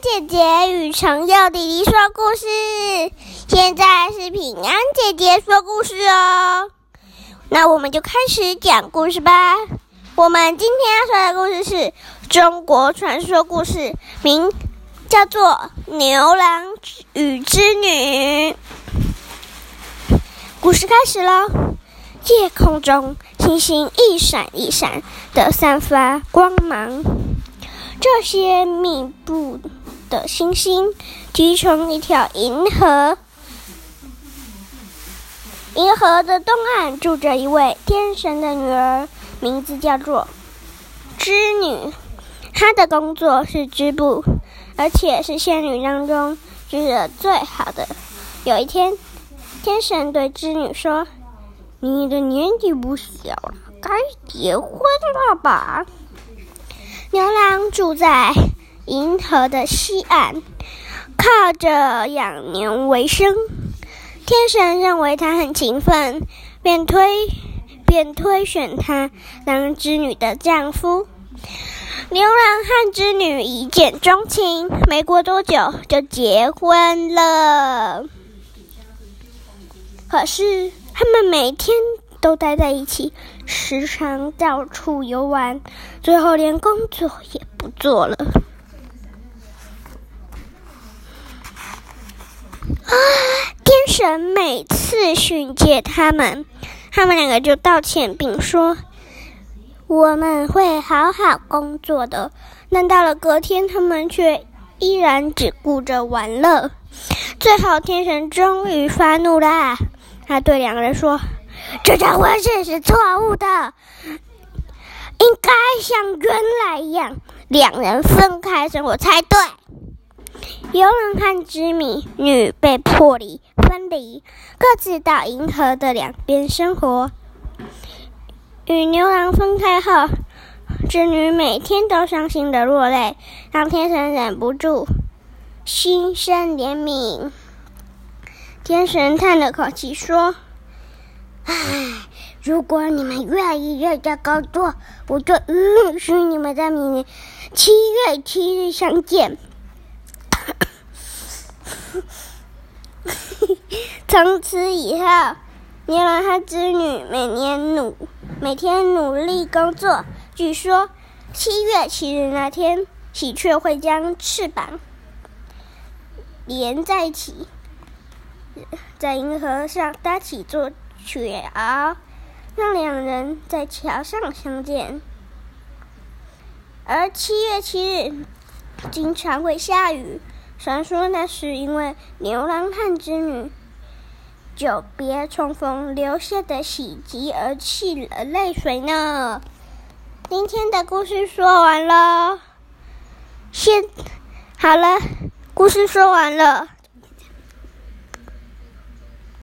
姐姐与橙柚弟弟说故事。现在是平安姐姐说故事哦。那我们就开始讲故事吧。我们今天要说的故事是中国传说故事，名叫做《牛郎与织女》。故事开始喽！夜空中星星一闪一闪的散发光芒，这些密布的星星集成一条银河。银河的东岸住着一位天神的女儿，名字叫做织女。她的工作是织布，而且是仙女当中织的最好的。有一天，天神对织女说：“你的年纪不小了，该结婚了吧？”牛郎住在银河的西岸，靠着养牛为生。天神认为他很勤奋，便推便推选他当织女的丈夫。牛郎和织女一见钟情，没过多久就结婚了。可是他们每天都待在一起，时常到处游玩，最后连工作也不做了。啊！天神每次训诫他们，他们两个就道歉，并说：“我们会好好工作的。”但到了隔天，他们却依然只顾着玩乐。最后，天神终于发怒啦！他对两个人说：“这场婚事是错误的，应该像原来一样，两人分开生活才对。”牛郎和织女女被迫离分离，各自到银河的两边生活。与牛郎分开后，织女每天都伤心的落泪，让天神忍不住心生怜悯。天神叹了口气说：“唉，如果你们愿意认真工作，我就允许你们在明年七月七日相见。”从此以后，牛郎和织女每年努每天努力工作。据说七月七日那天，喜鹊会将翅膀连在一起，在银河上搭起座桥，让两人在桥上相见。而七月七日经常会下雨。传说那是因为牛郎和织女久别重逢留下的喜极而泣的泪水呢。今天的故事说完了，现好了，故事说完了。